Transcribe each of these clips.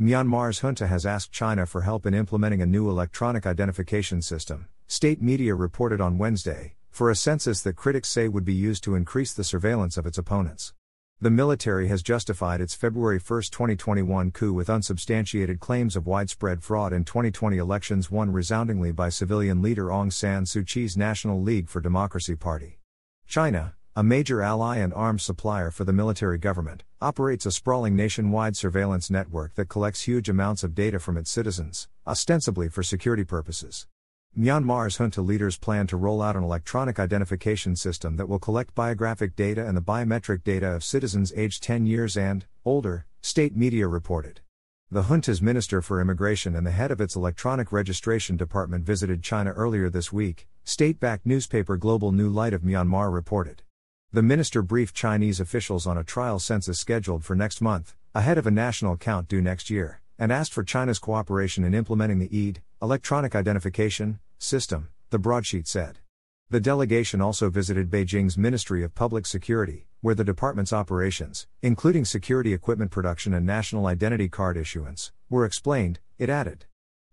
Myanmar's junta has asked China for help in implementing a new electronic identification system, state media reported on Wednesday, for a census that critics say would be used to increase the surveillance of its opponents. The military has justified its February 1, 2021 coup with unsubstantiated claims of widespread fraud in 2020 elections won resoundingly by civilian leader Aung San Suu Kyi's National League for Democracy Party. China, a major ally and arms supplier for the military government, operates a sprawling nationwide surveillance network that collects huge amounts of data from its citizens, ostensibly for security purposes. Myanmar's junta leaders plan to roll out an electronic identification system that will collect biographic data and the biometric data of citizens aged 10 years and older, state media reported. The junta's Minister for Immigration and the head of its electronic registration department visited China earlier this week, state backed newspaper Global New Light of Myanmar reported. The minister briefed Chinese officials on a trial census scheduled for next month, ahead of a national count due next year, and asked for China's cooperation in implementing the EID, electronic identification, system, the broadsheet said. The delegation also visited Beijing's Ministry of Public Security, where the department's operations, including security equipment production and national identity card issuance, were explained, it added.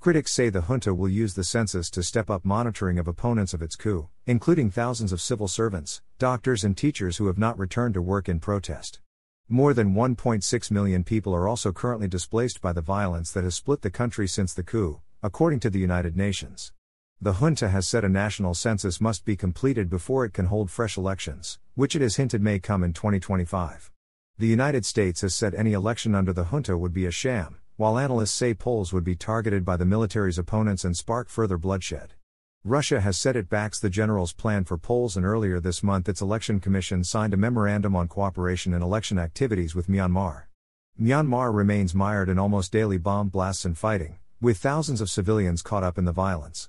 Critics say the junta will use the census to step up monitoring of opponents of its coup, including thousands of civil servants, doctors, and teachers who have not returned to work in protest. More than 1.6 million people are also currently displaced by the violence that has split the country since the coup, according to the United Nations. The junta has said a national census must be completed before it can hold fresh elections, which it has hinted may come in 2025. The United States has said any election under the junta would be a sham while analysts say polls would be targeted by the military's opponents and spark further bloodshed. Russia has said it backs the general's plan for polls, and earlier this month, its election commission signed a memorandum on cooperation in election activities with Myanmar. Myanmar remains mired in almost daily bomb blasts and fighting, with thousands of civilians caught up in the violence.